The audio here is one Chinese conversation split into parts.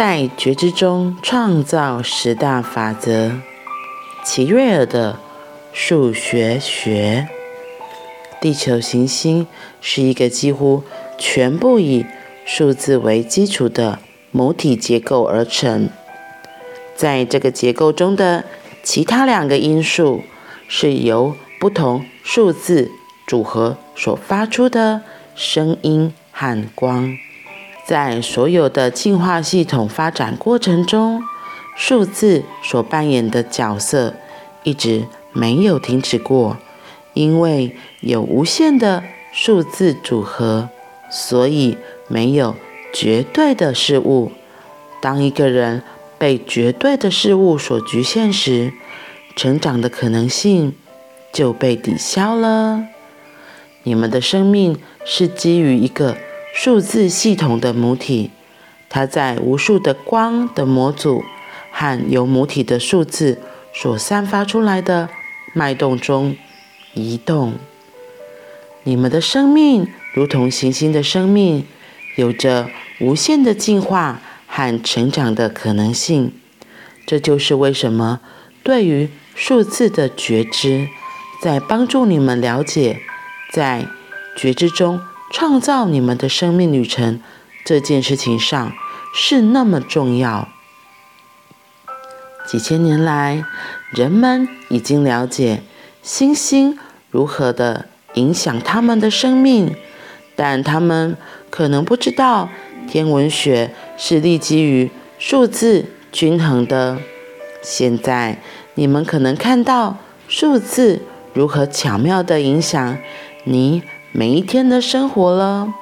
在觉知中创造十大法则，齐瑞尔的数学学。地球行星是一个几乎全部以数字为基础的母体结构而成。在这个结构中的其他两个因素，是由不同数字组合所发出的声音和光。在所有的进化系统发展过程中，数字所扮演的角色一直没有停止过。因为有无限的数字组合，所以没有绝对的事物。当一个人被绝对的事物所局限时，成长的可能性就被抵消了。你们的生命是基于一个数字系统的母体，它在无数的光的模组和由母体的数字所散发出来的脉动中。移动，你们的生命如同行星的生命，有着无限的进化和成长的可能性。这就是为什么对于数字的觉知，在帮助你们了解，在觉知中创造你们的生命旅程这件事情上是那么重要。几千年来，人们已经了解星星。如何的影响他们的生命，但他们可能不知道天文学是立基于数字均衡的。现在你们可能看到数字如何巧妙地影响你每一天的生活了。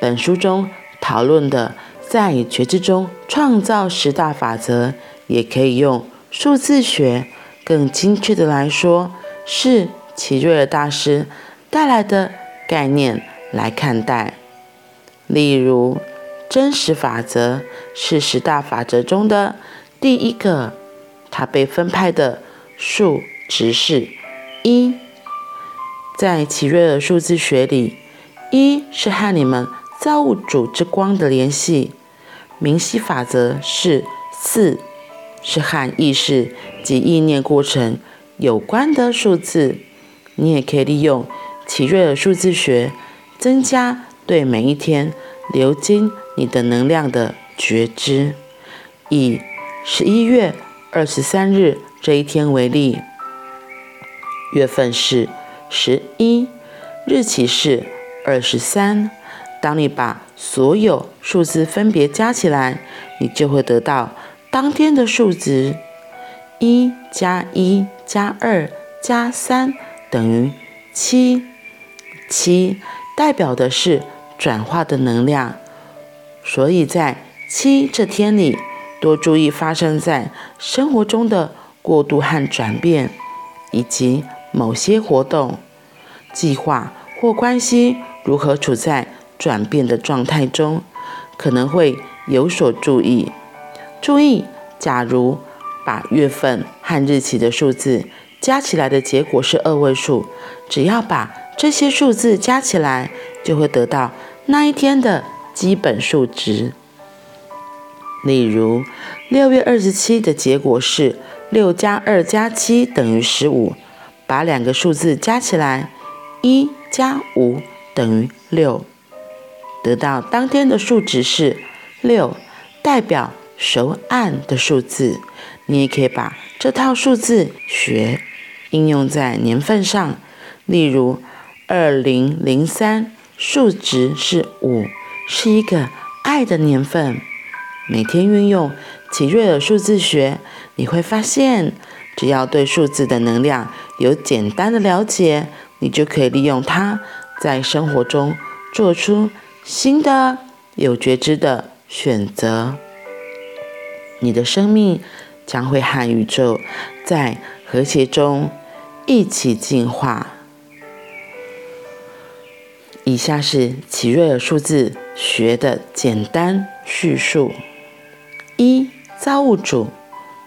本书中讨论的在觉知中创造十大法则，也可以用数字学，更精确的来说是。齐瑞尔大师带来的概念来看待，例如，真实法则是十大法则中的第一个，它被分派的数值是一。在奇瑞尔数字学里，一是和你们造物主之光的联系；明晰法则是四，是和意识及意念过程有关的数字。你也可以利用奇瑞尔数字学，增加对每一天流经你的能量的觉知。以十一月二十三日这一天为例，月份是十一，日期是二十三。当你把所有数字分别加起来，你就会得到当天的数值：一加一加二加三。等于七，七代表的是转化的能量，所以在七这天里，多注意发生在生活中的过渡和转变，以及某些活动、计划或关系如何处在转变的状态中，可能会有所注意。注意，假如把月份和日期的数字。加起来的结果是二位数，只要把这些数字加起来，就会得到那一天的基本数值。例如，六月二十七的结果是六加二加七等于十五，把两个数字加起来，一加五等于六，得到当天的数值是六，代表熟谙的数字。你也可以把这套数字学。应用在年份上，例如二零零三，数值是五，是一个爱的年份。每天运用奇瑞尔数字学，你会发现，只要对数字的能量有简单的了解，你就可以利用它，在生活中做出新的有觉知的选择。你的生命将会和宇宙在和谐中。一起进化。以下是齐瑞尔数字学的简单叙述：一、造物主，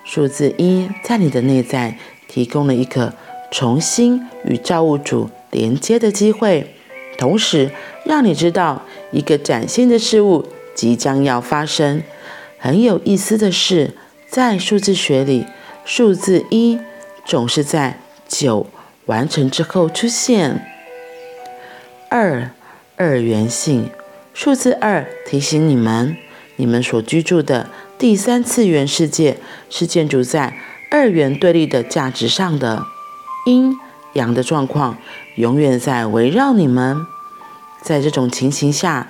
数字一在你的内在提供了一个重新与造物主连接的机会，同时让你知道一个崭新的事物即将要发生。很有意思的是，在数字学里，数字一总是在九完成之后出现。二，二元性，数字二提醒你们，你们所居住的第三次元世界是建筑在二元对立的价值上的，阴阳的状况永远在围绕你们。在这种情形下，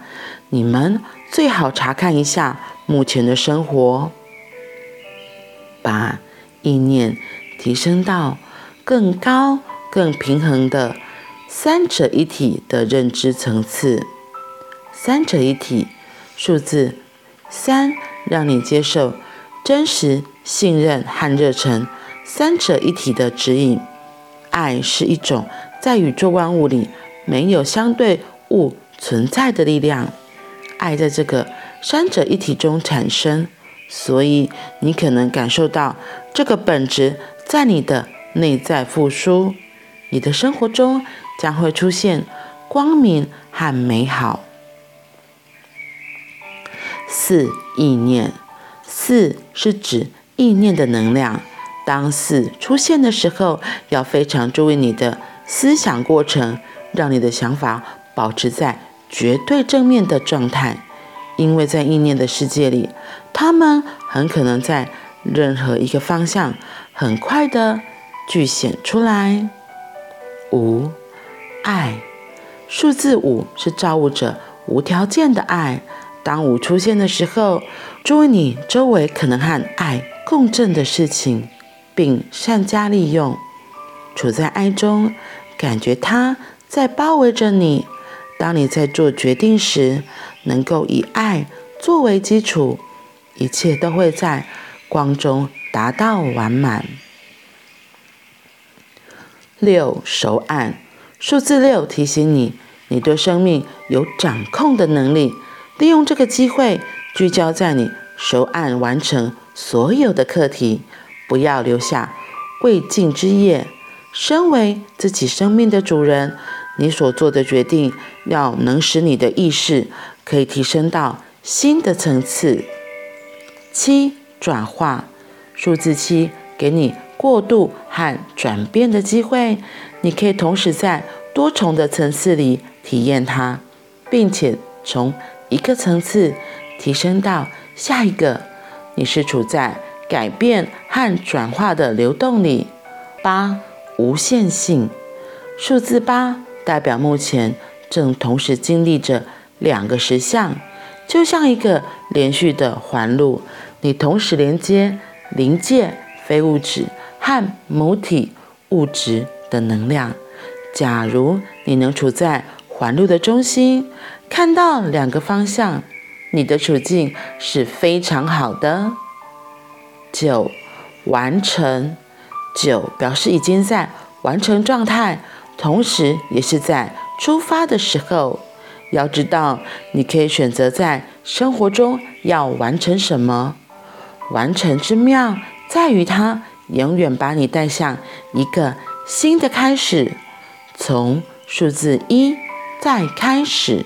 你们最好查看一下目前的生活，把意念提升到更高、更平衡的。三者一体的认知层次，三者一体数字三，让你接受真实、信任和热忱三者一体的指引。爱是一种在宇宙万物里没有相对物存在的力量，爱在这个三者一体中产生，所以你可能感受到这个本质在你的内在复苏，你的生活中。将会出现光明和美好。四意念，四是指意念的能量。当四出现的时候，要非常注意你的思想过程，让你的想法保持在绝对正面的状态。因为在意念的世界里，它们很可能在任何一个方向很快的具显出来。五。爱，数字五是造物者无条件的爱。当五出现的时候，注意你周围可能和爱共振的事情，并善加利用。处在爱中，感觉它在包围着你。当你在做决定时，能够以爱作为基础，一切都会在光中达到完满。六，手按。数字六提醒你，你对生命有掌控的能力。利用这个机会，聚焦在你手按完成所有的课题，不要留下未尽之业。身为自己生命的主人，你所做的决定要能使你的意识可以提升到新的层次。七，转化，数字七给你过渡和转变的机会。你可以同时在多重的层次里体验它，并且从一个层次提升到下一个。你是处在改变和转化的流动里。八，无限性，数字八代表目前正同时经历着两个实相，就像一个连续的环路。你同时连接灵界、非物质和母体物质。的能量。假如你能处在环路的中心，看到两个方向，你的处境是非常好的。九，完成。九表示已经在完成状态，同时也是在出发的时候。要知道，你可以选择在生活中要完成什么。完成之妙在于它永远把你带向一个。新的开始，从数字一再开始。